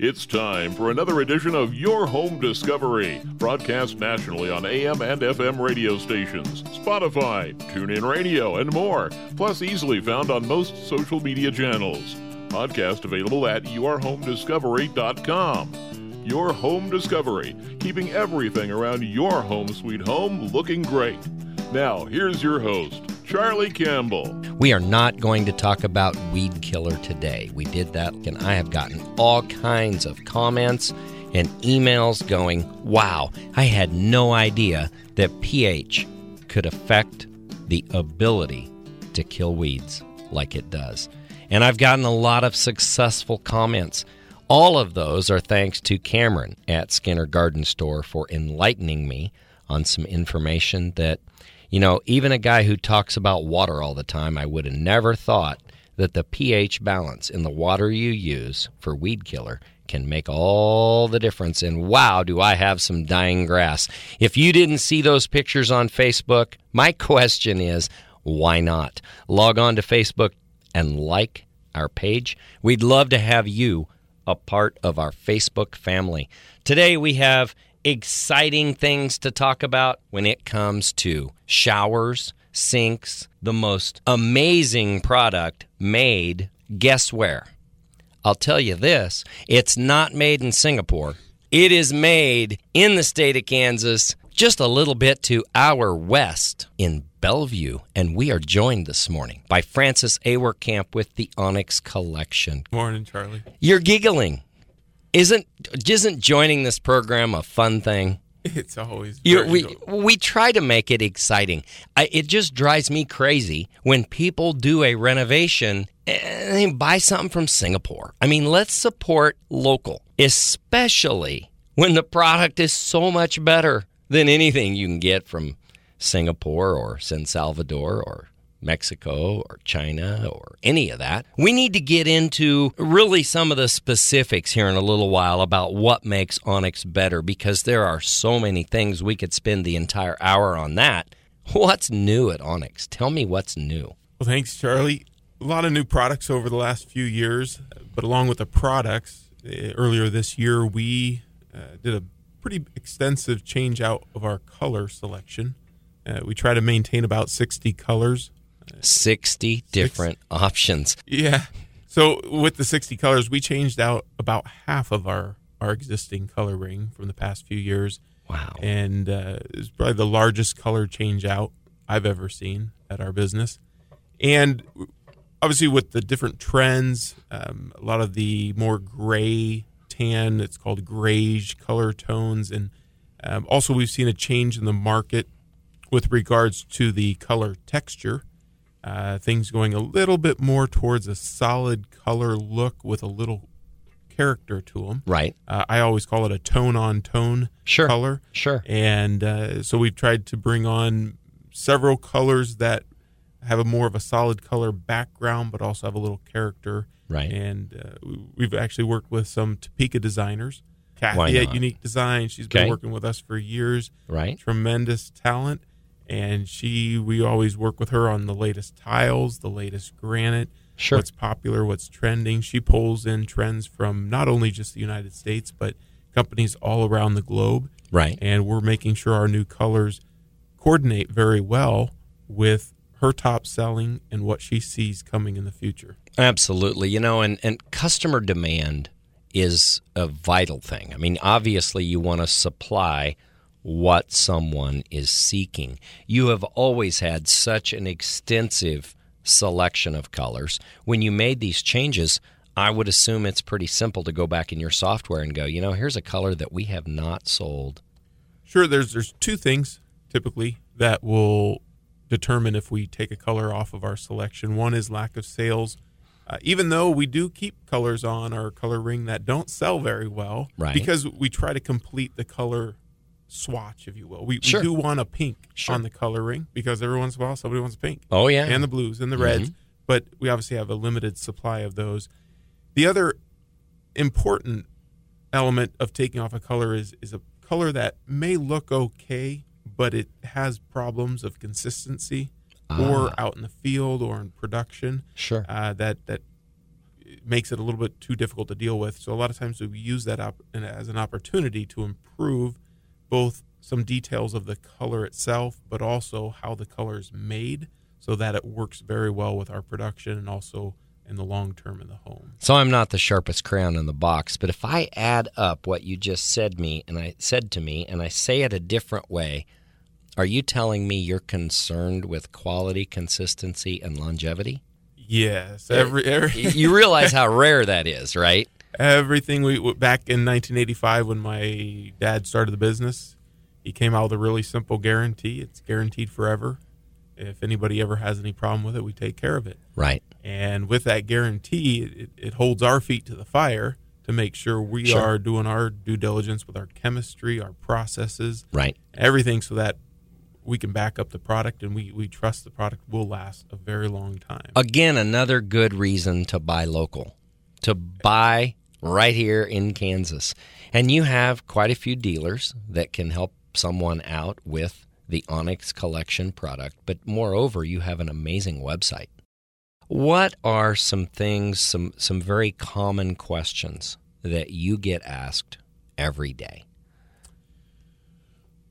It's time for another edition of Your Home Discovery, broadcast nationally on AM and FM radio stations, Spotify, TuneIn Radio, and more, plus easily found on most social media channels. Podcast available at yourhomediscovery.com. Your Home Discovery, keeping everything around your home sweet home looking great. Now, here's your host, Charlie Campbell. We are not going to talk about weed killer today. We did that, and I have gotten all kinds of comments and emails going, wow, I had no idea that pH could affect the ability to kill weeds like it does. And I've gotten a lot of successful comments. All of those are thanks to Cameron at Skinner Garden Store for enlightening me on some information that you know, even a guy who talks about water all the time, I would have never thought that the pH balance in the water you use for weed killer can make all the difference. And wow, do I have some dying grass. If you didn't see those pictures on Facebook, my question is why not? Log on to Facebook and like our page. We'd love to have you a part of our Facebook family. Today we have exciting things to talk about when it comes to showers, sinks, the most amazing product made. Guess where? I'll tell you this it's not made in Singapore. It is made in the state of Kansas, just a little bit to our west in Belvue. And we are joined this morning by Francis Awerkamp with the Onyx Collection. Morning, Charlie. You're giggling. Isn't isn't joining this program a fun thing? It's always we we try to make it exciting. I, it just drives me crazy when people do a renovation and they buy something from Singapore. I mean, let's support local, especially when the product is so much better than anything you can get from Singapore or San Salvador or Mexico or China or any of that. We need to get into really some of the specifics here in a little while about what makes Onyx better because there are so many things we could spend the entire hour on that. What's new at Onyx? Tell me what's new. Well, thanks, Charlie. A lot of new products over the last few years, but along with the products, eh, earlier this year we uh, did a pretty extensive change out of our color selection. Uh, we try to maintain about 60 colors 60 different Six. options. Yeah. So with the 60 colors, we changed out about half of our, our existing color ring from the past few years. Wow. And uh, it's probably the largest color change out I've ever seen at our business. And obviously, with the different trends, um, a lot of the more gray tan, it's called grayish color tones. And um, also, we've seen a change in the market with regards to the color texture. Uh, things going a little bit more towards a solid color look with a little character to them. Right. Uh, I always call it a tone on tone sure. color. Sure. And uh, so we've tried to bring on several colors that have a more of a solid color background, but also have a little character. Right. And uh, we've actually worked with some Topeka designers. Kathy at Unique Design. She's been working with us for years. Right. Tremendous talent and she we always work with her on the latest tiles, the latest granite, sure. what's popular, what's trending. She pulls in trends from not only just the United States but companies all around the globe. Right. And we're making sure our new colors coordinate very well with her top selling and what she sees coming in the future. Absolutely. You know, and, and customer demand is a vital thing. I mean, obviously you want to supply what someone is seeking. You have always had such an extensive selection of colors. When you made these changes, I would assume it's pretty simple to go back in your software and go, you know, here's a color that we have not sold. Sure, there's there's two things typically that will determine if we take a color off of our selection. One is lack of sales. Uh, even though we do keep colors on our color ring that don't sell very well, right. because we try to complete the color swatch, if you will. We, sure. we do want a pink sure. on the color ring because every once in a while somebody wants a pink. Oh yeah, and the blues and the reds, mm-hmm. but we obviously have a limited supply of those. The other important element of taking off a color is is a color that may look okay, but it has problems of consistency, ah. or out in the field or in production. Sure, uh, that that makes it a little bit too difficult to deal with. So a lot of times we use that op- as an opportunity to improve both some details of the color itself, but also how the color is made, so that it works very well with our production and also in the long term in the home. So I'm not the sharpest crayon in the box, but if I add up what you just said me and I said to me and I say it a different way, are you telling me you're concerned with quality, consistency, and longevity? Yes, every, every you realize how rare that is, right? Everything we back in 1985 when my dad started the business, he came out with a really simple guarantee. It's guaranteed forever. If anybody ever has any problem with it, we take care of it. Right. And with that guarantee, it, it holds our feet to the fire to make sure we Sure. are doing our due diligence with our chemistry, our processes, Right. everything so that we can back up the product and we, we trust the product will last a very long time. Again, another good reason to buy local, to buy right here in Kansas. And you have quite a few dealers that can help someone out with the Onyx Collection product. But moreover, you have an amazing website. What are some things, some, some very common questions that you get asked every day?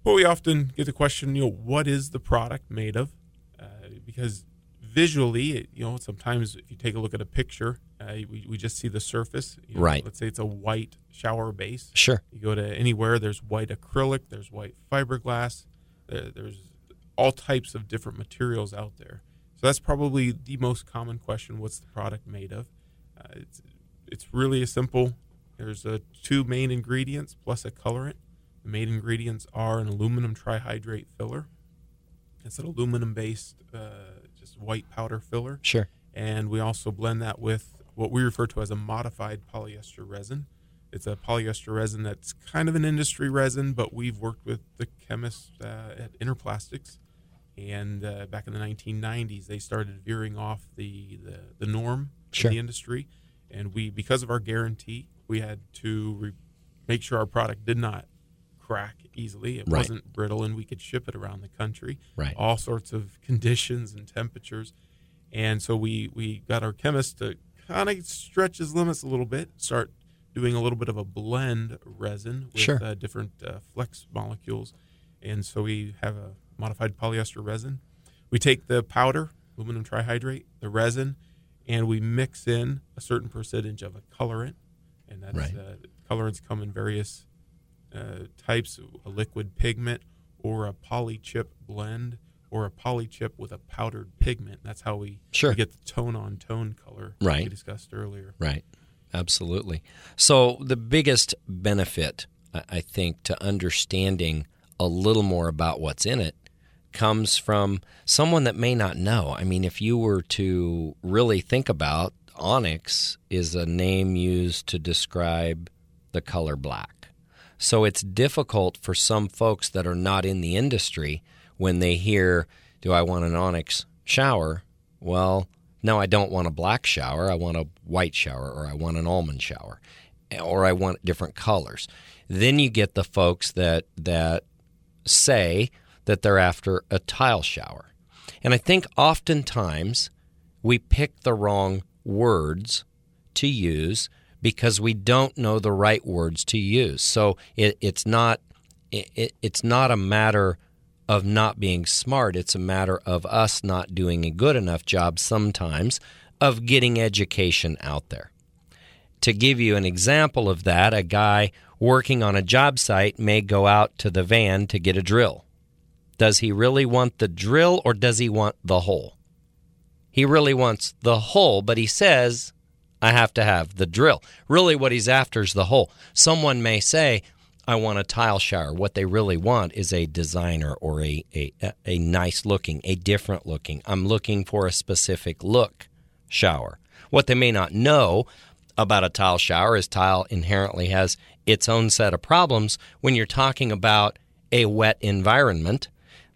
Well, we often get the question, you know, what is the product made of? Uh, because visually, you know, sometimes if you take a look at a picture, uh, we, we just see the surface. You know, Right. Let's say it's a white shower base. Sure. You go to anywhere, there's white acrylic, there's white fiberglass, there, there's all types of different materials out there. So that's probably the most common question: What's the product made of? Uh, it's it's really a simple. There's uh, two main ingredients plus a colorant. The main ingredients are an aluminum trihydrate filler. It's an aluminum-based, uh, just white powder filler Sure. and we also blend that with what we refer to as a modified polyester resin. It's a polyester resin that's kind of an industry resin, but we've worked with the chemists uh, at Interplastics, and uh, back in the 1990s, they started veering off the the, the norm Sure. in the industry, and we because of our guarantee, we had to re- make sure our product did not crack easily. It Right. wasn't brittle, and we could ship it around the country Right. all sorts of conditions and temperatures. And so we, we got our chemist to kind of stretch his limits a little bit, start doing a little bit of a blend resin with Sure. uh, different uh, flex molecules. And so we have a modified polyester resin. We take the powder, aluminum trihydrate, the resin, and we mix in a certain percentage of a colorant. And that's Right. uh, colorants come in various uh, types a liquid pigment or a polychip blend or a polychip with a powdered pigment. That's how we, Sure. we get the tone on tone color Right. we discussed earlier. Right. Absolutely. So, the biggest benefit, I I think, to understanding a little more about what's in it comes from someone that may not know. I mean, if you were to really think about onyx is a name used to describe the color black. So it's difficult for some folks that are not in the industry when they hear, Do I want an onyx shower? Well, no, I don't want a black shower. I want a white shower, or I want an almond shower, or I want different colors. Then you get the folks that, that say that they're after a tile shower. And I think oftentimes we pick the wrong words to use because we don't know the right words to use. So it, it's not it, it, it's not a matter of not being smart. It's a matter of us not doing a good enough job sometimes of getting education out there. To give you an example of that, a guy working on a job site may go out to the van to get a drill. Does he really want the drill or does he want the hole? He really wants the hole, but he says, I have to have the drill. Really, what he's after is the hole. Someone may say, I want a tile shower. What they really want is a designer or a, a, a nice looking, a different looking. I'm looking for a specific look shower. What they may not know about a tile shower is tile inherently has its own set of problems when you're talking about a wet environment,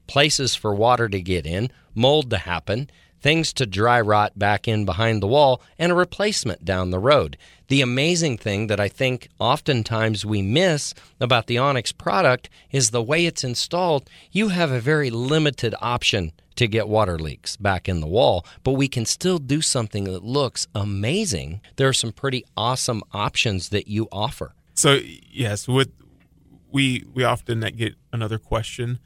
places for water to get in, mold to happen. things to dry rot back in behind the wall, and a replacement down the road. The amazing thing that I think oftentimes we miss about the Onyx product is the way it's installed. You have a very limited option to get water leaks back in the wall, but we can still do something that looks amazing. There are some pretty awesome options that you offer. So yes, with we we often get another question: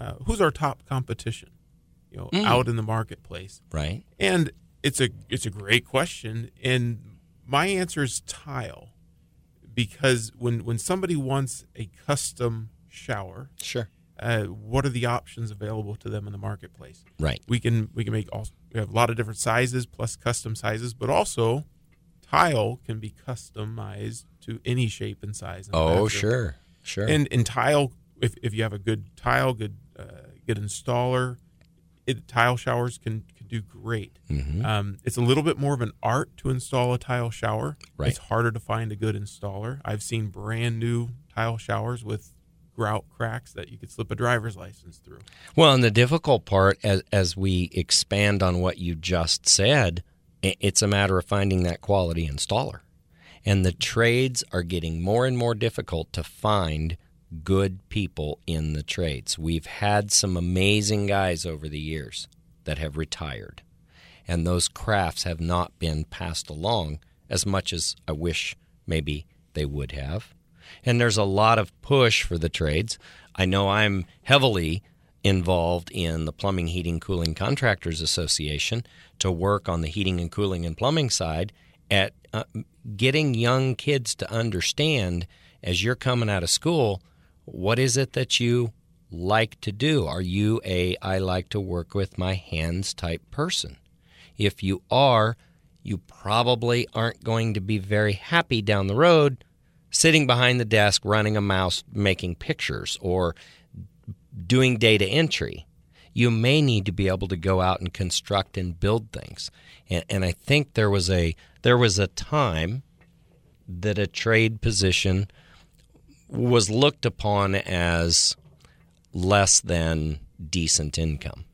uh, Who's our top competition? You know, Mm. out in the marketplace, Right? and it's a it's a great question, and my answer is tile, because when when somebody wants a custom shower, Sure. uh, what are the options available to them in the marketplace? Right. We can we can make all we have a lot of different sizes plus custom sizes, but also tile can be customized to any shape and size. Oh, sure. Sure. And in tile, if, if you have a good tile, good uh, good installer, it, tile showers can do great. Mhm. Um, it's a little bit more of an art to install a tile shower. Right. It's harder to find a good installer. I've seen brand new tile showers with grout cracks that you could slip a driver's license through. Well, and the difficult part, as, as we expand on what you just said, it's a matter of finding that quality installer. And the trades are getting more and more difficult to find good people in the trades. We've had some amazing guys over the years that have retired, and those crafts have not been passed along as much as I wish maybe they would have. And there's a lot of push for the trades. I know I'm heavily involved in the Plumbing, Heating, Cooling Contractors Association to work on the heating and cooling and plumbing side at uh, getting young kids to understand as you're coming out of school what is it that you like to do? Are you a I like to work with my hands type person? If you are, you probably aren't going to be very happy down the road sitting behind the desk running a mouse making pictures or doing data entry. You may need to be able to go out and construct and build things. And, and I think there was a there was a time that a trade position was looked upon as less than decent income.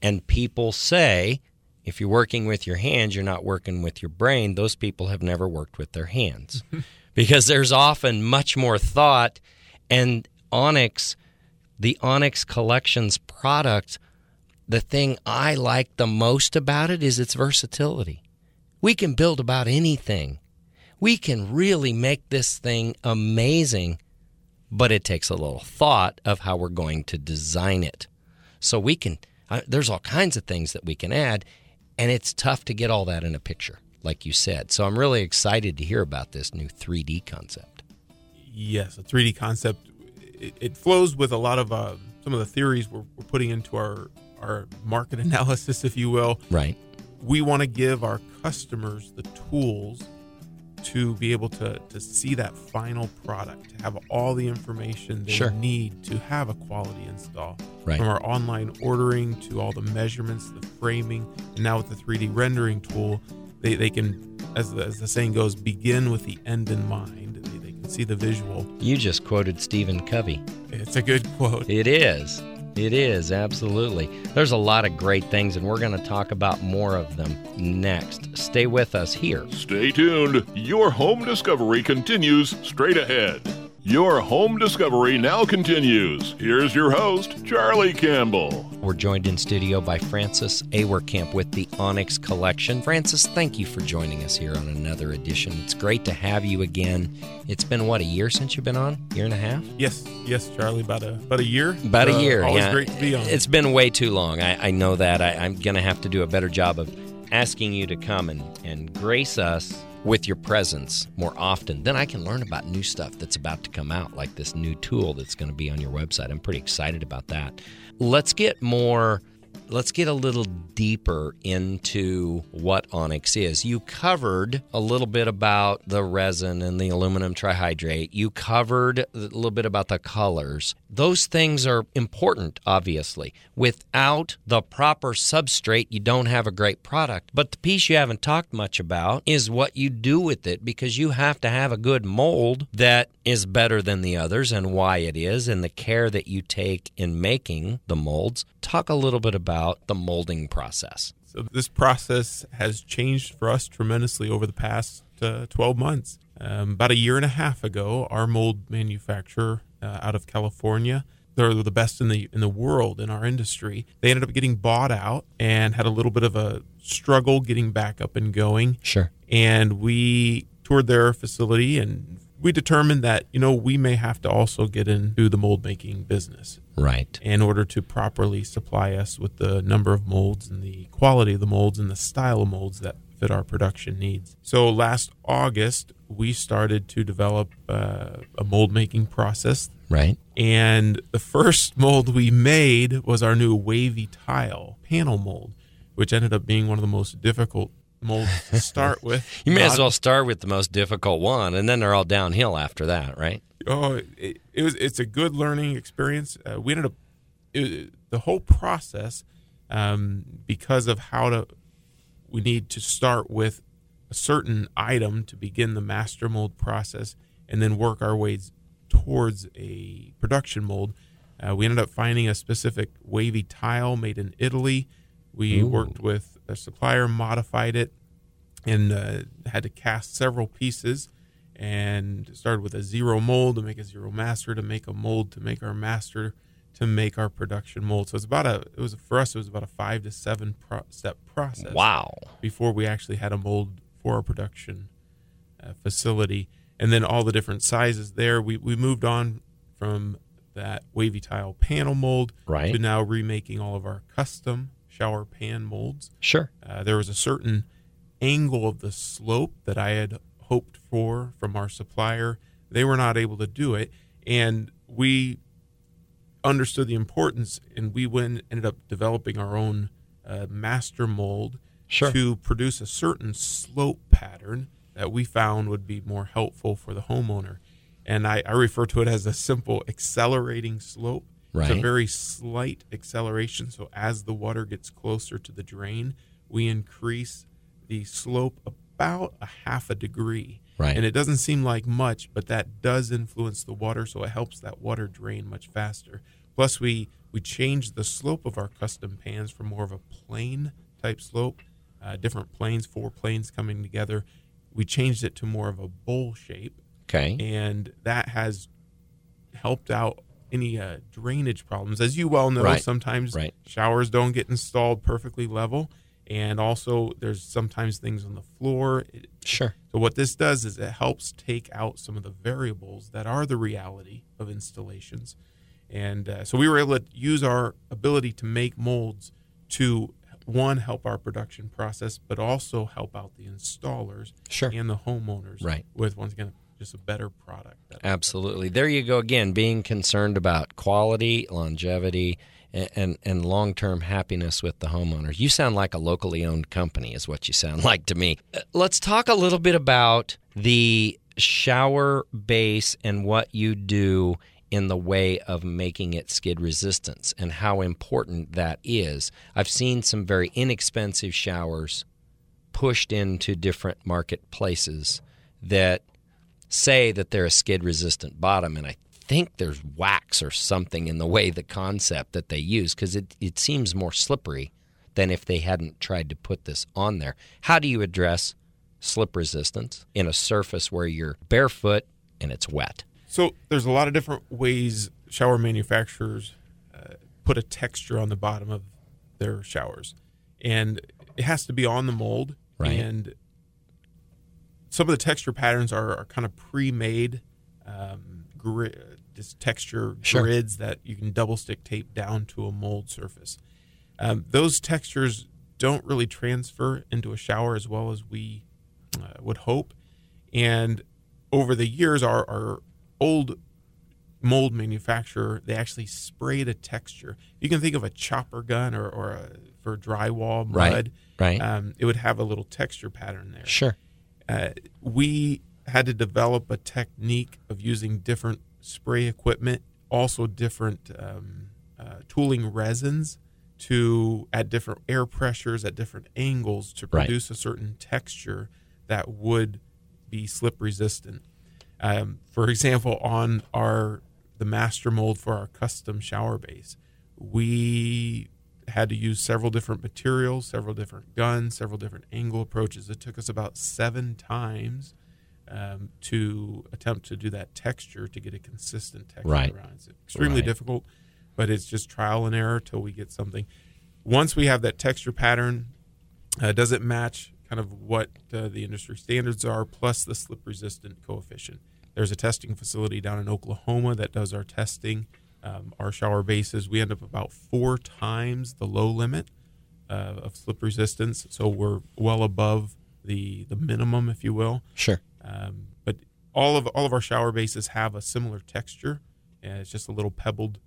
And people say if you're working with your hands, you're not working with your brain. Those people have never worked with their hands because there's often much more thought. And Onyx, the Onyx Collections product, the thing I like the most about it is its versatility. We can build about anything. We can really make this thing amazing, but it takes a little thought of how we're going to design it. So we can, uh, there's all kinds of things that we can add, and it's tough to get all that in a picture, like you said. So I'm really excited to hear about this new 3D concept. Yes, a 3D concept. It, it flows with a lot of uh, some of the theories we're, we're putting into our our market analysis, if you will. Right. We want to give our customers the tools to be able to to see that final product, to have all the information they Sure. need to have a quality install. Right. From our online ordering to all the measurements, the framing, and now with the 3D rendering tool, they, they can, as the, as the saying goes, begin with the end in mind. They, they can see the visual. You just quoted Stephen Covey. It's a good quote. It is. It is, absolutely. There's a lot of great things, and we're going to talk about more of them next. Stay with us here. Stay tuned. Your home discovery continues straight ahead. Your home discovery now continues. Here's your host, Charlie Campbell. We're joined in studio by Francis Awerkamp with the Onyx Collection. Francis, thank you for joining us here on another edition. It's great to have you again. It's been, what, a year since you've been on? Year and a half? Yes, yes, Charlie. About a about a year. About a Uh, year. Always yeah. great to be on. It's been way too long. I, I know that. I, I'm going to have to do a better job of asking you to come and, and grace us with your presence more often. Then I can learn about new stuff that's about to come out, like this new tool that's going to be on your website. I'm pretty excited about that. Let's get more. Let's get a little deeper into what Onyx is. You covered a little bit about the resin and the aluminum trihydrate. You covered a little bit about the colors. Those things are important, obviously. Without the proper substrate, you don't have a great product. But the piece you haven't talked much about is what you do with it because you have to have a good mold that is better than the others and why it is and the care that you take in making the molds. Talk a little bit about the molding process. So this process has changed for us tremendously over the past uh, 12 months. Um, about a year and a half ago, our mold manufacturer uh, out of California, they're the best in the in the world in our industry. They ended up getting bought out and had a little bit of a struggle getting back up and going. Sure. And we toured their facility and we determined that you know we may have to also get into the mold making business right in order to properly supply us with the number of molds and the quality of the molds and the style of molds that our production needs so last august we started to develop uh, a mold making process right and the first mold we made was our new wavy tile panel mold which ended up being one of the most difficult molds to start with. you may as well start with the most difficult one, and then they're all downhill after that, right? Oh, it, it was. It's a good learning experience. Uh, we ended up it, the whole process um, because of how to. We need to start with a certain item to begin the master mold process, and then work our ways towards a production mold. Uh, we ended up finding a specific wavy tile made in Italy. We Ooh. worked with a supplier modified it and uh, had to cast several pieces and started with a zero mold to make a zero master to make a mold to make our master to make our production mold. So it's about a it was for us it was about a five to seven pro- step process. Wow! Before we actually had a mold for our production uh, facility, and then all the different sizes there. We we moved on from that wavy tile panel mold right. to now remaking all of our custom shower pan molds. Sure. Uh, there was a certain angle of the slope that I had hoped for from our supplier. They were not able to do it, and we understood the importance, and we went ended up developing our own uh, master mold sure. to produce a certain slope pattern that we found would be more helpful for the homeowner. And I, I refer to it as a simple accelerating slope Right. It's a very slight acceleration. So as the water gets closer to the drain, we increase the slope about a half a degree. Right. And it doesn't seem like much, but that does influence the water, so it helps that water drain much faster. Plus, we we changed the slope of our custom pans from more of a plane type slope, uh, different planes, four planes coming together. We changed it to more of a bowl shape. Okay. And that has helped out any uh, drainage problems. As you well know, right. sometimes right. showers don't get installed perfectly level, and also there's sometimes things on the floor. Sure. So what this does is it helps take out some of the variables that are the reality of installations, and uh, so we were able to use our ability to make molds to one help our production process, but also help out the installers sure. and the homeowners right. with once again just a better product. Absolutely. There you go again, being concerned about quality, longevity, and, and, long term happiness with the homeowners. You sound like a locally owned company, is what you sound like to me. Uh, let's talk a little bit about the shower base and what you do in the way of making it skid resistance and how important that is. I've seen some very inexpensive showers pushed into different marketplaces that say that they're a skid resistant bottom, and I think there's wax or something in the way the concept that they use because it, it seems more slippery than if they hadn't tried to put this on there. How do you address slip resistance in a surface where you're barefoot and it's wet? So there's a lot of different ways shower manufacturers uh, put a texture on the bottom of their showers, and it has to be on the mold. Right. And some of the texture patterns are, are kind of pre-made um, just texture sure. grids that you can double stick tape down to a mold surface. Um, those textures don't really transfer into a shower as well as we uh, would hope. And over the years, our, our old mold manufacturer they actually sprayed a texture. You can think of a chopper gun or, or a, for drywall mud. Right. Right. Um, it would have a little texture pattern there. Sure uh, we had to develop a technique of using different spray equipment, also different um, uh, tooling resins to at different air pressures at different angles to produce right. a certain texture that would be slip resistant. Um, for example, on our the master mold for our custom shower base, we had to use several different materials, several different guns, several different angle approaches. It took us about seven times um, to attempt to do that texture to get a consistent texture Right. around. It's extremely Right. difficult, but it's just trial and error till we get something. Once we have that texture pattern, uh, does it match kind of what uh, the industry standards are, plus the slip resistant coefficient? There's a testing facility down in Oklahoma that does our testing. Um, our shower bases, we end up about four times the low limit uh, of slip resistance, so we're well above the the minimum, if you will. Sure. Um, but all of all of our shower bases have a similar texture, and it's just a little pebbled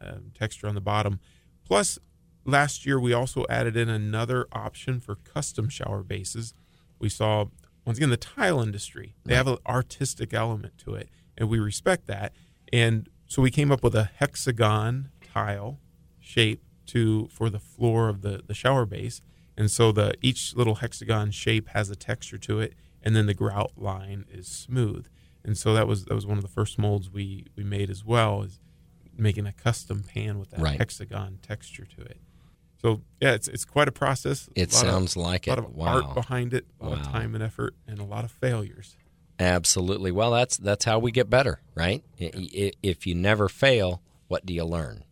um, texture on the bottom. Plus, last year we also added in another option for custom shower bases. We saw once again the tile industry; they have an artistic element to it, and we respect that. And so we came up with a hexagon tile shape to for the floor of the the shower base and so the each little hexagon shape has a texture to it and then the grout line is smooth and so that was that was one of the first molds we we made as well is making a custom pan with that Right. hexagon texture to it so yeah it's it's quite a process It a lot of- sounds like a lot it. of Wow. art behind it a lot of time and effort and a lot of failures Absolutely. Well, that's that's how we get better, right? I- If you never fail, what do you learn,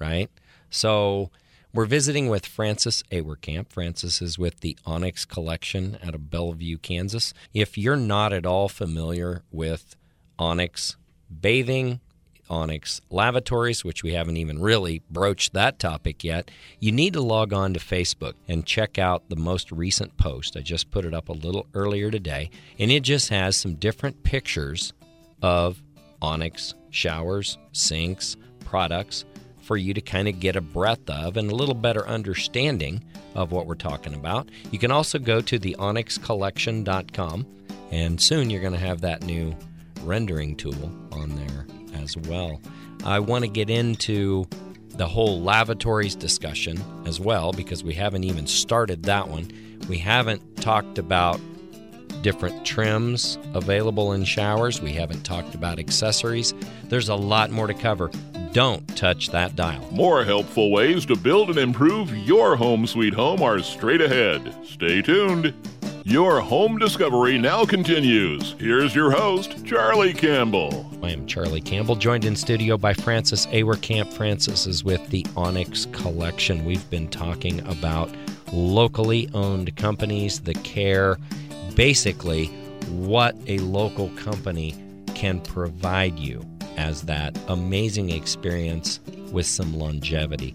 right? So we're visiting with Francis Awerkamp. Francis is with the Onyx Collection out of Belvue, Kansas. If you're not at all familiar with Onyx bathing, Onyx lavatories, which we haven't even really broached that topic yet, you need to log on to Facebook and check out the most recent post. I just put it up a little earlier today, and it just has some different pictures of Onyx showers, sinks, products for you to kind of get a breadth of and a little better understanding of what we're talking about. You can also go to the onyxcollection.com and soon you're going to have that new rendering tool on there as well. I want to get into the whole lavatories discussion as well because we haven't even started that one. We haven't talked about different trims available in showers. We haven't talked about accessories. There's a lot more to cover. Don't touch that dial. More helpful ways to build and improve your home sweet home are straight ahead. Stay tuned. Your home discovery now continues. Here's your host, Charlie Campbell. I am Charlie Campbell, joined in studio by Francis Awerkamp. Francis is with the Onyx Collection. We've been talking about locally owned companies, the care, basically what a local company can provide you as that amazing experience with some longevity.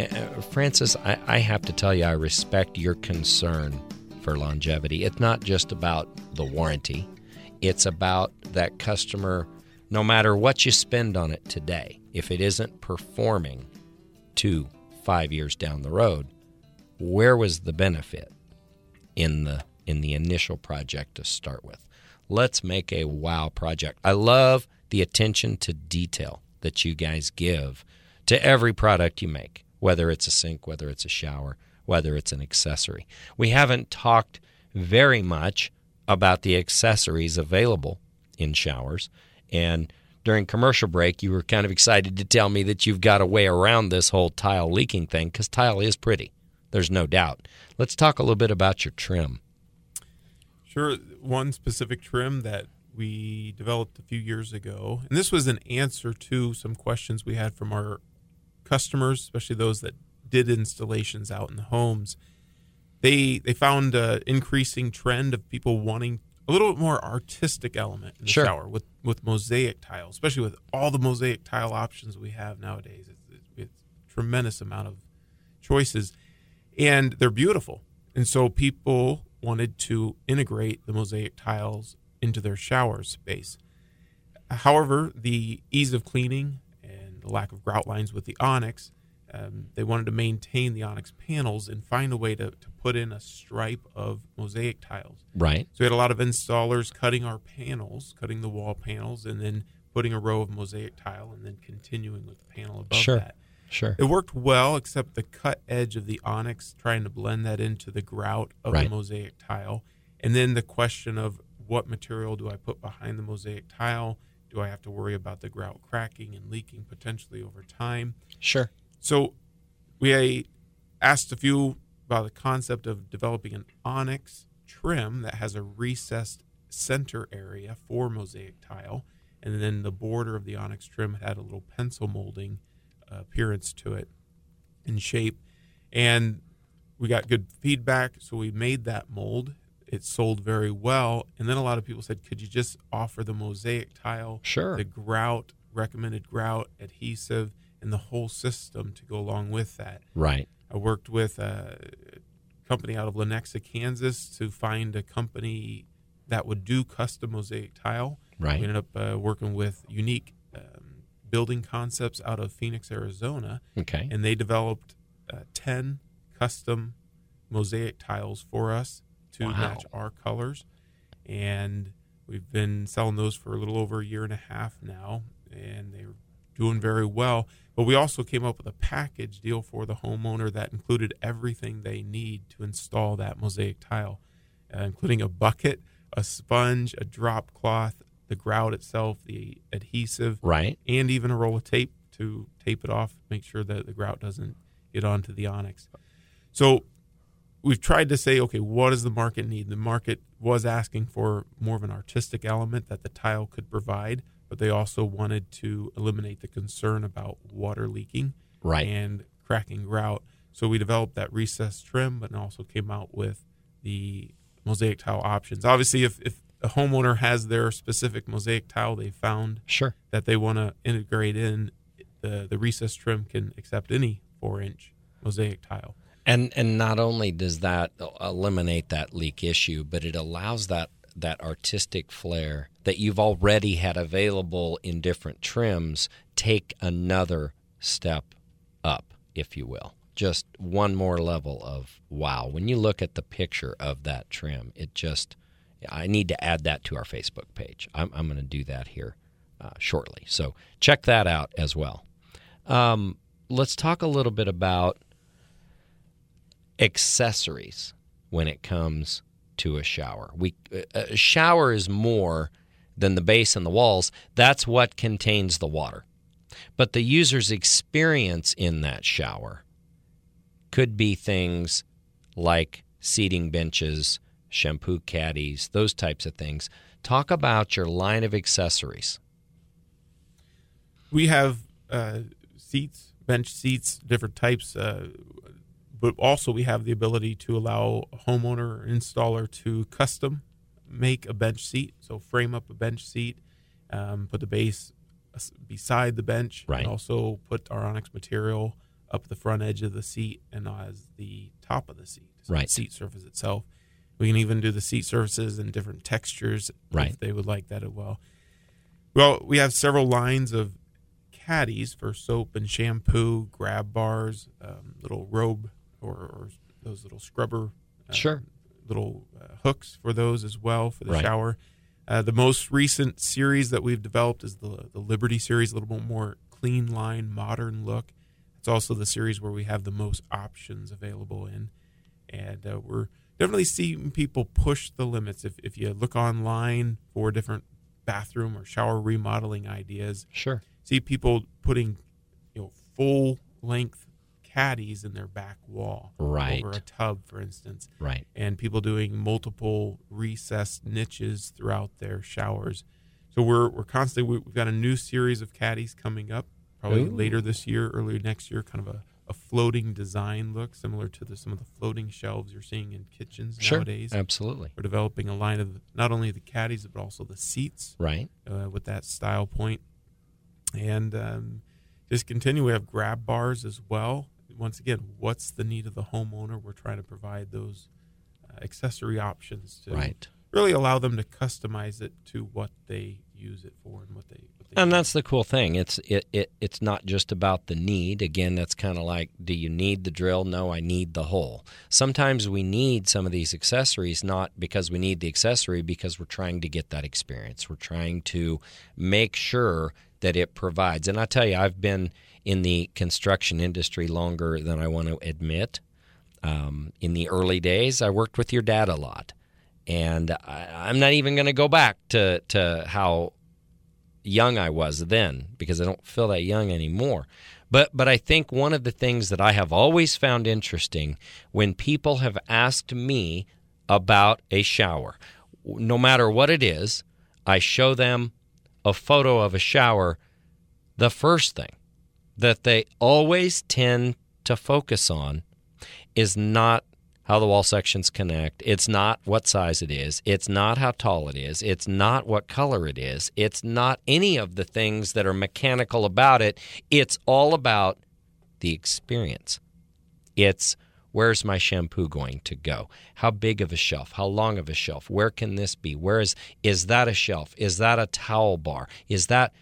Uh, Francis, I, I have to tell you, I respect your concern for longevity. It's not just about the warranty, it's about that customer, no matter what you spend on it today, if it isn't performing two, five years down the road, where was the benefit in the in the initial project to start with? Let's make a wow project. I love the attention to detail that you guys give to every product you make, whether it's a sink, whether it's a shower, whether it's an accessory. We haven't talked very much about the accessories available in showers. And during commercial break, you were kind of excited to tell me that you've got a way around this whole tile leaking thing because tile is pretty. There's no doubt. Let's talk a little bit about your trim. Sure. One specific trim that we developed a few years ago, and this was an answer to some questions we had from our customers, especially those that did installations out in the homes. They they found an increasing trend of people wanting a little bit more artistic element in the Sure. shower with with mosaic tile, especially with all the mosaic tile options we have nowadays. It's, it's, it's a tremendous amount of choices, and they're beautiful. And so people wanted to integrate the mosaic tiles into their shower space. However, the ease of cleaning and the lack of grout lines with the Onyx, um, they wanted to maintain the Onyx panels and find a way to, to put in a stripe of mosaic tiles. Right. So we had a lot of installers cutting our panels, cutting the wall panels, and then putting a row of mosaic tile and then continuing with the panel above Sure. that. Sure. It worked well, except the cut edge of the onyx, trying to blend that into the grout of Right. the mosaic tile. And then the question of what material do I put behind the mosaic tile? Do I have to worry about the grout cracking and leaking potentially over time? Sure. So we asked a few about the concept of developing an onyx trim that has a recessed center area for mosaic tile, and then the border of the onyx trim had a little pencil molding appearance to it in shape. And we got good feedback, so we made that mold. It sold very well, and then a lot of people said, "Could you just offer the mosaic tile, Sure. the grout, recommended grout, adhesive, and the whole system to go along with that?" Right. I worked with a company out of Lenexa, Kansas, to find a company that would do custom mosaic tile. Right. We ended up uh, working with Unique um, Building Concepts out of Phoenix, Arizona, Okay. and they developed uh, 10 custom mosaic tiles for us to Wow. match our colors. And we've been selling those for a little over a year and a half now, and they're doing very well. But we also came up with a package deal for the homeowner that included everything they need to install that mosaic tile, uh, including a bucket, a sponge, a drop cloth, the grout itself, the adhesive, Right. and even a roll of tape to tape it off, make sure that the grout doesn't get onto the onyx. So we've tried to say, okay, what does the market need? The market was asking for more of an artistic element that the tile could provide, but they also wanted to eliminate the concern about water leaking Right. and cracking grout. So we developed that recessed trim, but also came out with the mosaic tile options. Obviously, if, if a homeowner has their specific mosaic tile they found Sure. that they want to integrate in, the the recess trim can accept any four inch mosaic tile. And and not only does that eliminate that leak issue, but it allows that that artistic flair that you've already had available in different trims take another step up, if you will. Just one more level of wow. When you look at the picture of that trim, it just I need to add that to our Facebook page. I'm, I'm going to do that here uh, shortly. So check that out as well. Um, let's talk a little bit about accessories when it comes to a shower. We a shower is more than the base and the walls. That's what contains the water. But the user's experience in that shower could be things like seating benches, shampoo caddies, those types of things. Talk about your line of accessories. We have uh, seats, bench seats, different types, uh, but also we have the ability to allow a homeowner or installer to custom make a bench seat. So frame up a bench seat, um, put the base beside the bench, Right. and also put our onyx material up the front edge of the seat and as the top of the seat, so the Right. seat surface itself. We can even do the seat surfaces in different textures Right. if they would like that as well. Well, we have several lines of caddies for soap and shampoo, grab bars, um, little robe or, or those little scrubber uh, Sure. little uh, hooks for those as well for the Right. shower. Uh, the most recent series that we've developed is the the Liberty series, a little bit more clean line, modern look. It's also the series where we have the most options available in, and uh, we're definitely seeing people push the limits. If if you look online for different bathroom or shower remodeling ideas, Sure. see people putting you know full length caddies in their back wall Right. over a tub, for instance Right. and people doing multiple recessed niches throughout their showers. So we're we're constantly we've got a new series of caddies coming up, probably Ooh. later this year, earlier next year. Kind of a, a floating design look, similar to the, some of the floating shelves you're seeing in kitchens Sure. nowadays. Absolutely. We're developing a line of not only the caddies but also the seats Right. uh, with that style point. point, and um, just continue. We have grab bars as well. Once again, what's the need of the homeowner? We're trying to provide those uh, accessory options to Right. really allow them to customize it to what they use it for and what they. What they And that's the cool thing. It's it, it it's not just about the need. Again, that's kind of like, do you need the drill? No, I need the hole. Sometimes we need some of these accessories not because we need the accessory, because we're trying to get that experience. We're trying to make sure that it provides. And I tell you, I've been in the construction industry longer than I want to admit. Um, in the early days, I worked with your dad a lot, and I, I'm not even going to go back to to how young I was then because I don't feel that young anymore. But but I think one of the things that I have always found interesting when people have asked me about a shower, no matter what it is, I show them a photo of a shower. The first thing that they always tend to focus on is not how the wall sections connect. It's not what size it is. It's not how tall it is. It's not what color it is. It's not any of the things that are mechanical about it. It's all about the experience. It's where's my shampoo going to go? How big of a shelf? How long of a shelf? Where can this be? Where is is that a shelf? Is that a towel bar? Is that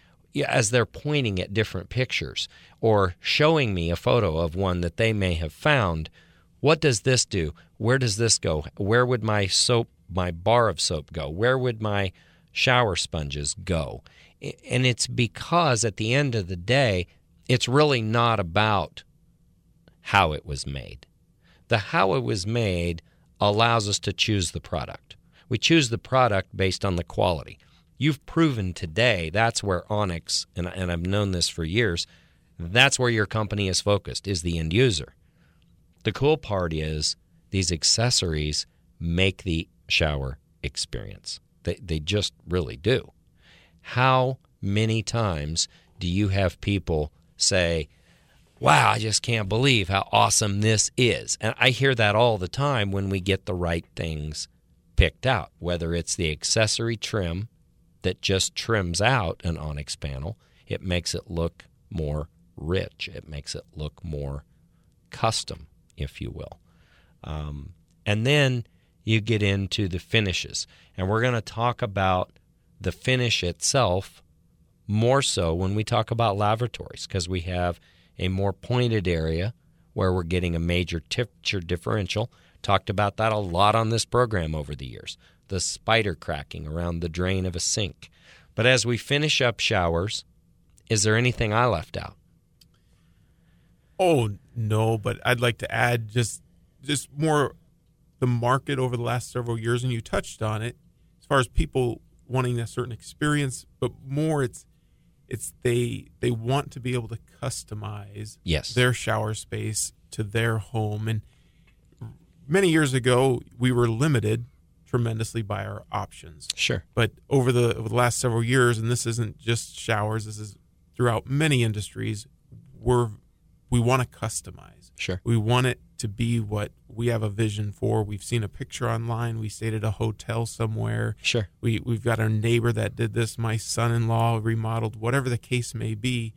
as they're pointing at different pictures or showing me a photo of one that they may have found what does this do? Where does this go? Where would my soap, my bar of soap go? Where would my shower sponges go? And it's because at the end of the day, it's really not about how it was made. The how it was made allows us to choose the product. We choose the product based on the quality. You've proven today that's where Onyx, and, and I've known this for years, that's where your company is focused, is the end user. The cool part is these accessories make the shower experience. They, they just really do. How many times do you have people say, Wow, I just can't believe how awesome this is? And I hear that all the time when we get the right things picked out, whether it's the accessory trim that just trims out an onyx panel, it makes it look more rich, it makes it look more custom if you will. Um, and then you get into the finishes. And we're going to talk about the finish itself more so when we talk about lavatories because we have a more pointed area where we're getting a major temperature differential. Talked about that a lot on this program over the years. The spider cracking around the drain of a sink. But as we finish up showers, is there anything I left out? Oh no, but I'd like to add just just more the market over the last several years, and you touched on it as far as people wanting a certain experience, but more it's it's they they want to be able to customize yes. their shower space to their home and many years ago we were limited tremendously by our options sure but over the over the last several years and this isn't just showers this is throughout many industries we're we want to customize. Sure. We want it to be what we have a vision for. We've seen a picture online. We stayed at a hotel somewhere. Sure. We we've got our neighbor that did this. My son-in-law remodeled. Whatever the case may be,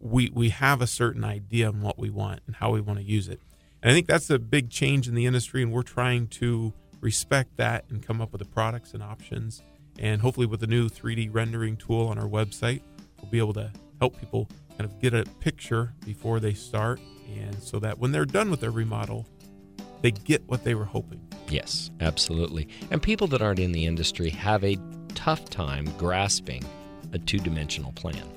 we we have a certain idea on what we want and how we want to use it. And I think that's a big change in the industry, and we're trying to respect that and come up with the products and options. And hopefully, with the new 3D rendering tool on our website, we'll be able to help people kind of get a picture before they start, and so that when they're done with their remodel, they get what they were hoping. Yes, absolutely. And people that aren't in the industry have a tough time grasping a two dimensional plan.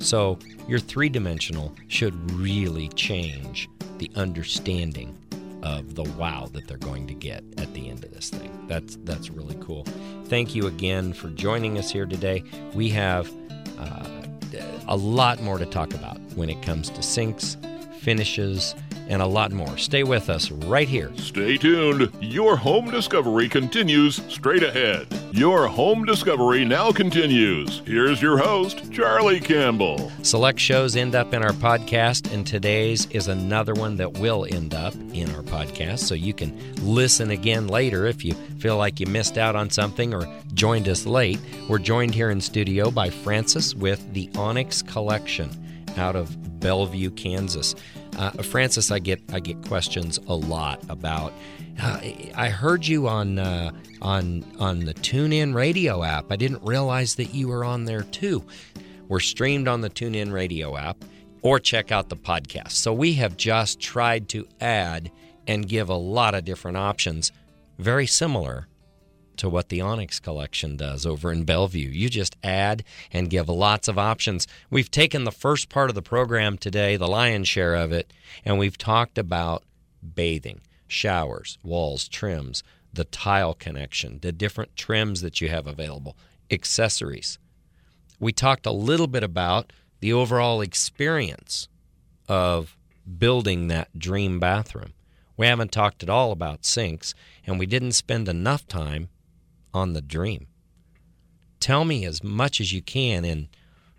So, your three dimensional should really change the understanding of the wow that they're going to get at the end of this thing. That's that's really cool. Thank you again for joining us here today. We have uh, a lot more to talk about when it comes to sinks, finishes, and a lot more. Stay with us right here. Stay tuned. Your home discovery continues straight ahead. Your home discovery now continues. Here's your host, Charlie Campbell. Select shows end up in our podcast, and today's is another one that will end up in our podcast. So you can listen again later if you feel like you missed out on something or joined us late. We're joined here in studio by Francis with the Onyx Collection out of Belvue, Kansas. Uh, Francis, I get I get questions a lot about. Uh, I heard you on uh, on on the TuneIn Radio app. I didn't realize that you were on there too. We're streamed on the TuneIn Radio app, or check out the podcast. So we have just tried to add and give a lot of different options, very similar to what the Onyx collection does over in Belvue. You just add and give lots of options. We've taken the first part of the program today, the lion's share of it, and we've talked about bathing, showers, walls, trims, the tile connection, the different trims that you have available, accessories. We talked a little bit about the overall experience of building that dream bathroom. We haven't talked at all about sinks, and we didn't spend enough time on the dream. Tell me as much as you can in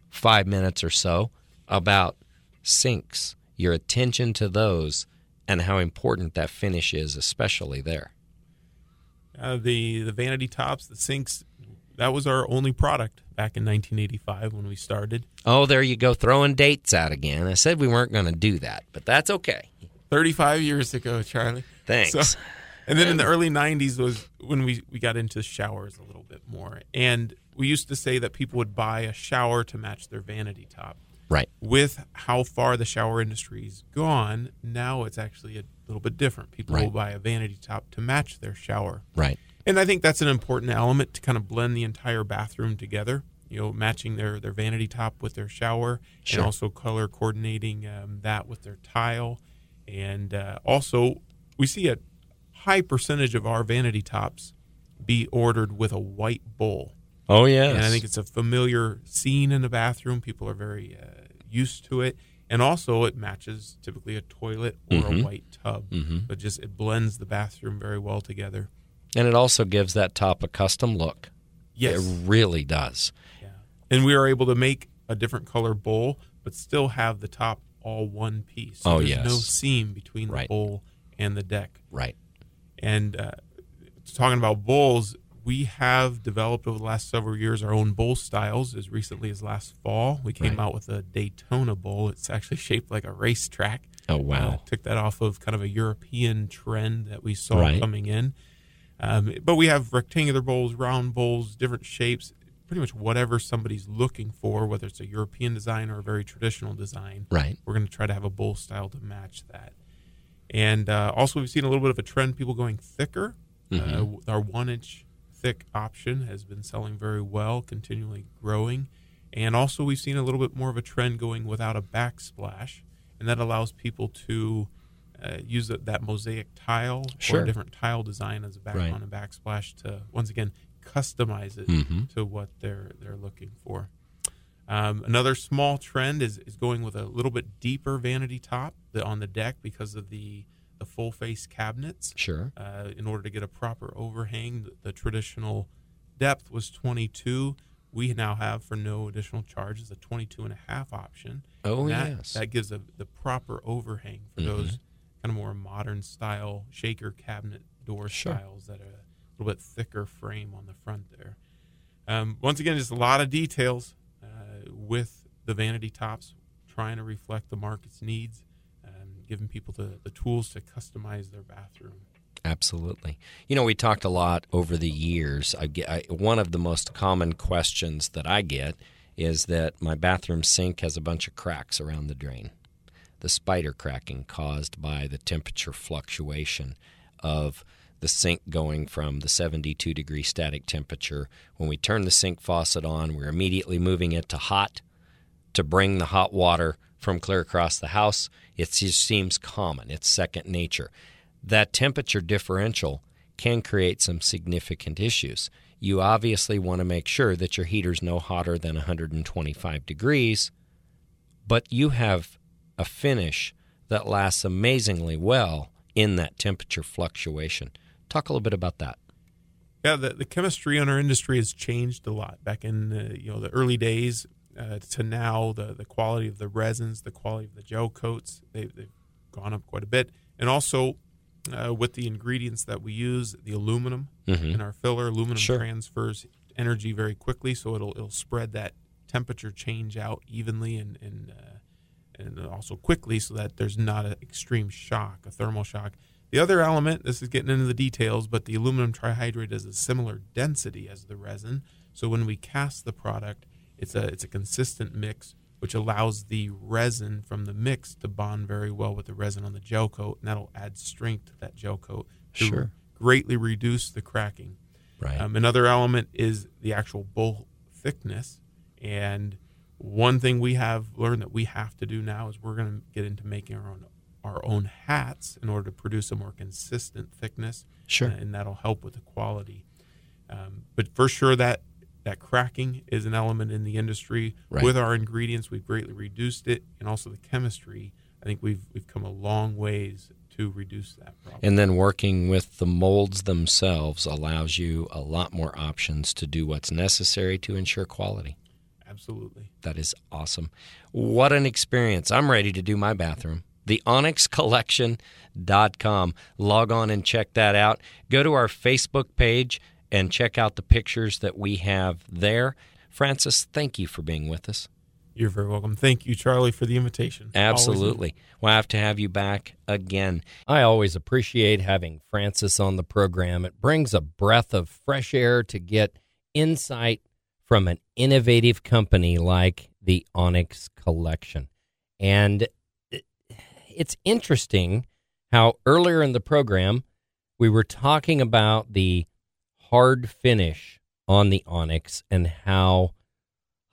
five minutes or so about sinks, your attention to those, and how important that finish is, especially there. Uh, the the vanity tops, the sinks, that was our only product back in 1985 when we started. Oh, there you go, throwing dates out again. I said we weren't going to do that, but that's okay. 35 years ago, Charlie. Thanks. So, and then in the early 90s was when we, we got into showers a little bit more. And we used to say that people would buy a shower to match their vanity top. Right. With how far the shower industry's gone, now it's actually a little bit different. People Right. will buy a vanity top to match their shower. Right. And I think that's an important element to kind of blend the entire bathroom together. You know, matching their, their vanity top with their shower, Sure. and also color coordinating um, that with their tile. And uh, also, we see a high percentage of our vanity tops be ordered with a white bowl. Oh, yes. And I think it's a familiar scene in the bathroom. People are very uh, used to it. And also, it matches typically a toilet or Mhm. a white tub. Mhm. But just it blends the bathroom very well together. and it also gives that top a custom look. Yes. It really does. Yeah. And we are able to make a different color bowl, but still have the top all one piece. Oh, there's yes. no seam between the Right. bowl and the deck. Right. And uh, talking about bowls, we have developed over the last several years our own bowl styles. As recently as last fall, we came Right. out with a Daytona bowl. It's actually shaped like a racetrack. Oh, Uh, wow. took that off of kind of a European trend that we saw Right. coming in. Um, but we have rectangular bowls, round bowls, different shapes, pretty much whatever somebody's looking for, whether it's a European design or a very traditional design. Right. We're going to try to have a bowl style to match that. And uh, also, we've seen a little bit of a trend people going thicker. Mhm. Uh, our one inch thick option has been selling very well, continually growing. And also, we've seen a little bit more of a trend going without a backsplash. And that allows people to uh, use that, that mosaic tile or a different tile design as a back Right. on a backsplash to, once again, customize it Mhm. to what they're, they're looking for. Um, another small trend is, is going with a little bit deeper vanity top on the deck because of the, the full face cabinets. Sure. Uh, in order to get a proper overhang, the, the traditional depth was 22. We now have, for no additional charges, a 22 and a half option. Oh, And that, yes. That gives a, the proper overhang for Mhm. those kind of more modern style shaker cabinet door Sure. styles that are a little bit thicker frame on the front there. Um, once again, just a lot of details with the vanity tops, trying to reflect the market's needs, and giving people the, the tools to customize their bathroom. Absolutely. You know, we talked a lot over the years. I get I, one of the most common questions that I get is that my bathroom sink has a bunch of cracks around the drain. The spider cracking caused by the temperature fluctuation of the sink going from the 72 degree static temperature. When we turn the sink faucet on, we're immediately moving it to hot to bring the hot water from clear across the house. It just seems common. It's second nature. That temperature differential can create some significant issues. You obviously want to make sure that your heater's no hotter than 125 degrees, but you have a finish that lasts amazingly well in that temperature fluctuation. Talk a little bit about that. Yeah, the, the chemistry in our industry has changed a lot. Back in uh, you know the early days uh, to now, the the quality of the resins, the quality of the gel coats, they, they've gone up quite a bit, and also uh, with the ingredients that we use, the aluminum Mhm. in our filler, aluminum Sure. transfers energy very quickly, so it'll it'll spread that temperature change out evenly and and uh, and also quickly, so that there's not an extreme shock, a thermal shock. The other element, this is getting into the details, but the aluminum trihydrate is a similar density as the resin. So when we cast the product, it's a it's a consistent mix, which allows the resin from the mix to bond very well with the resin on the gel coat, and that'll add strength to that gel coat to Sure. greatly reduce the cracking. Right. Um, another element is the actual bowl thickness. And one thing we have learned that we have to do now is we're going to get into making our own our own hats in order to produce a more consistent thickness. Sure. and that'll help with the quality. Um, but for sure, that that cracking is an element in the industry. Right. With our ingredients, we've greatly reduced it, and also the chemistry. I think we've we've come a long ways to reduce that problem. And then working with the molds themselves allows you a lot more options to do what's necessary to ensure quality. Absolutely. That is awesome. What an experience. I'm ready to do my bathroom. The onyxcollection.com. Log on and check that out. Go to our Facebook page and check out the pictures that we have there. Francis, thank you for being with us. You're very welcome. Thank you, Charlie, for the invitation. Absolutely. We'll have to have you back again. I always appreciate having Francis on the program. It brings a breath of fresh air to get insight from an innovative company like the Onyx Collection. And it's interesting how earlier in the program we were talking about the hard finish on the Onyx and how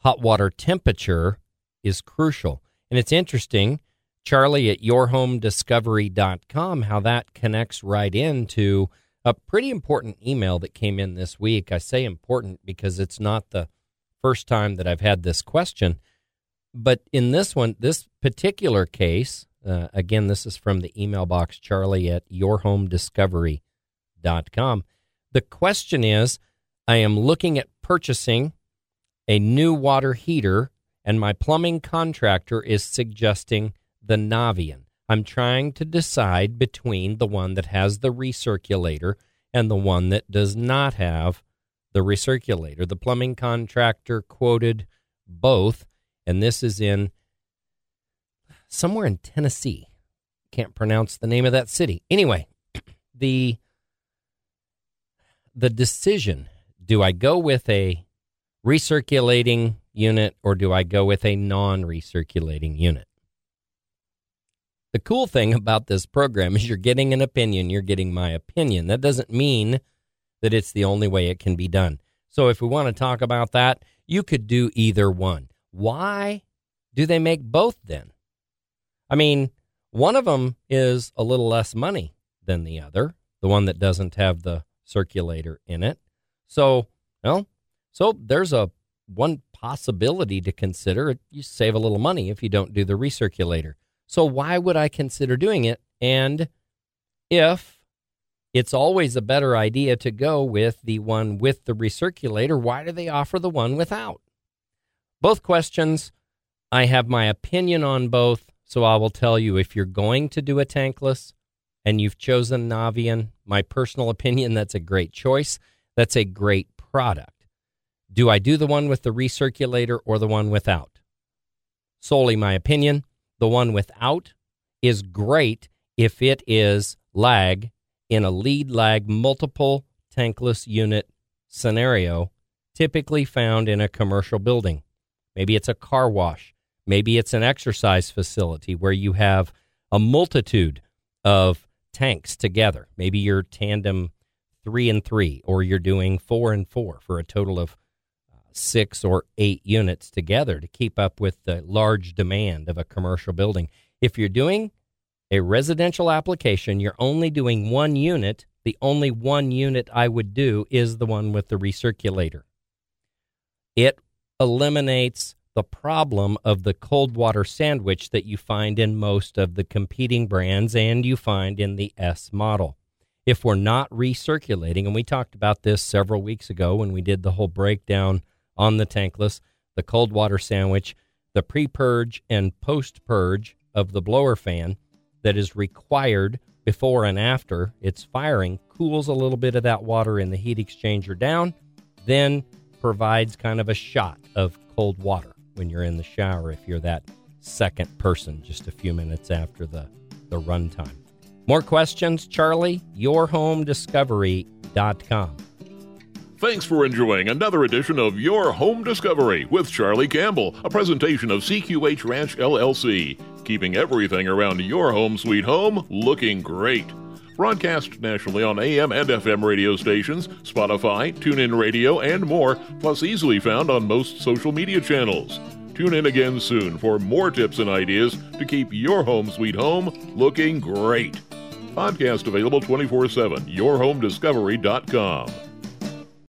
hot water temperature is crucial. And it's interesting, Charlie at yourhomediscovery.com, how that connects right into a pretty important email that came in this week. I say important because it's not the first time that I've had this question. But in this one, this particular case, uh, again, this is from the email box, charlie at yourhomediscovery.com. The question is I am looking at purchasing a new water heater, and my plumbing contractor is suggesting the Navien. I'm trying to decide between the one that has the recirculator and the one that does not have the recirculator. The plumbing contractor quoted both, and this is in somewhere in Tennessee. Can't pronounce the name of that city. Anyway, the the decision, do I go with a recirculating unit or do I go with a non-recirculating unit? The cool thing about this program is you're getting an opinion, you're getting my opinion. That doesn't mean that it's the only way it can be done. So if we want to talk about that, you could do either one. Why do they make both then? I mean, one of them is a little less money than the other, the one that doesn't have the circulator in it. So, well, so there's a one possibility to consider. You save a little money if you don't do the recirculator. So why would I consider doing it? And if it's always a better idea to go with the one with the recirculator, why do they offer the one without? Both questions. I have my opinion on both. So I will tell you if you're going to do a tankless and you've chosen Navien, my personal opinion, that's a great choice. That's a great product. Do I do the one with the recirculator or the one without? Solely my opinion. The one without is great if it is lag in a lead lag multiple tankless unit scenario, typically found in a commercial building. Maybe it's a car wash. Maybe it's an exercise facility where you have a multitude of tanks together. Maybe you're tandem three and three, or you're doing four and four for a total of uh, six or eight units together to keep up with the large demand of a commercial building. If you're doing a residential application, you're only doing one unit. The only one unit I would do is the one with the recirculator. It eliminates the problem of the cold water sandwich that you find in most of the competing brands and you find in the S model. If we're not recirculating, and we talked about this several weeks ago when we did the whole breakdown on the tankless, the cold water sandwich, the pre purge and post purge of the blower fan that is required before and after it's firing cools a little bit of that water in the heat exchanger down, then provides kind of a shot of cold water when you're in the shower if you're that second person just a few minutes after the, the runtime. More questions, Charlie? YourHomeDiscovery.com. Thanks for enjoying another edition of Your Home Discovery with Charlie Campbell, a presentation of CQH Ranch LLC, keeping everything around your home sweet home looking great. Broadcast nationally on AM and FM radio stations, Spotify, TuneIn Radio, and more, plus easily found on most social media channels. Tune in again soon for more tips and ideas to keep your home sweet home looking great. Podcast available 24 7, yourhomediscovery.com.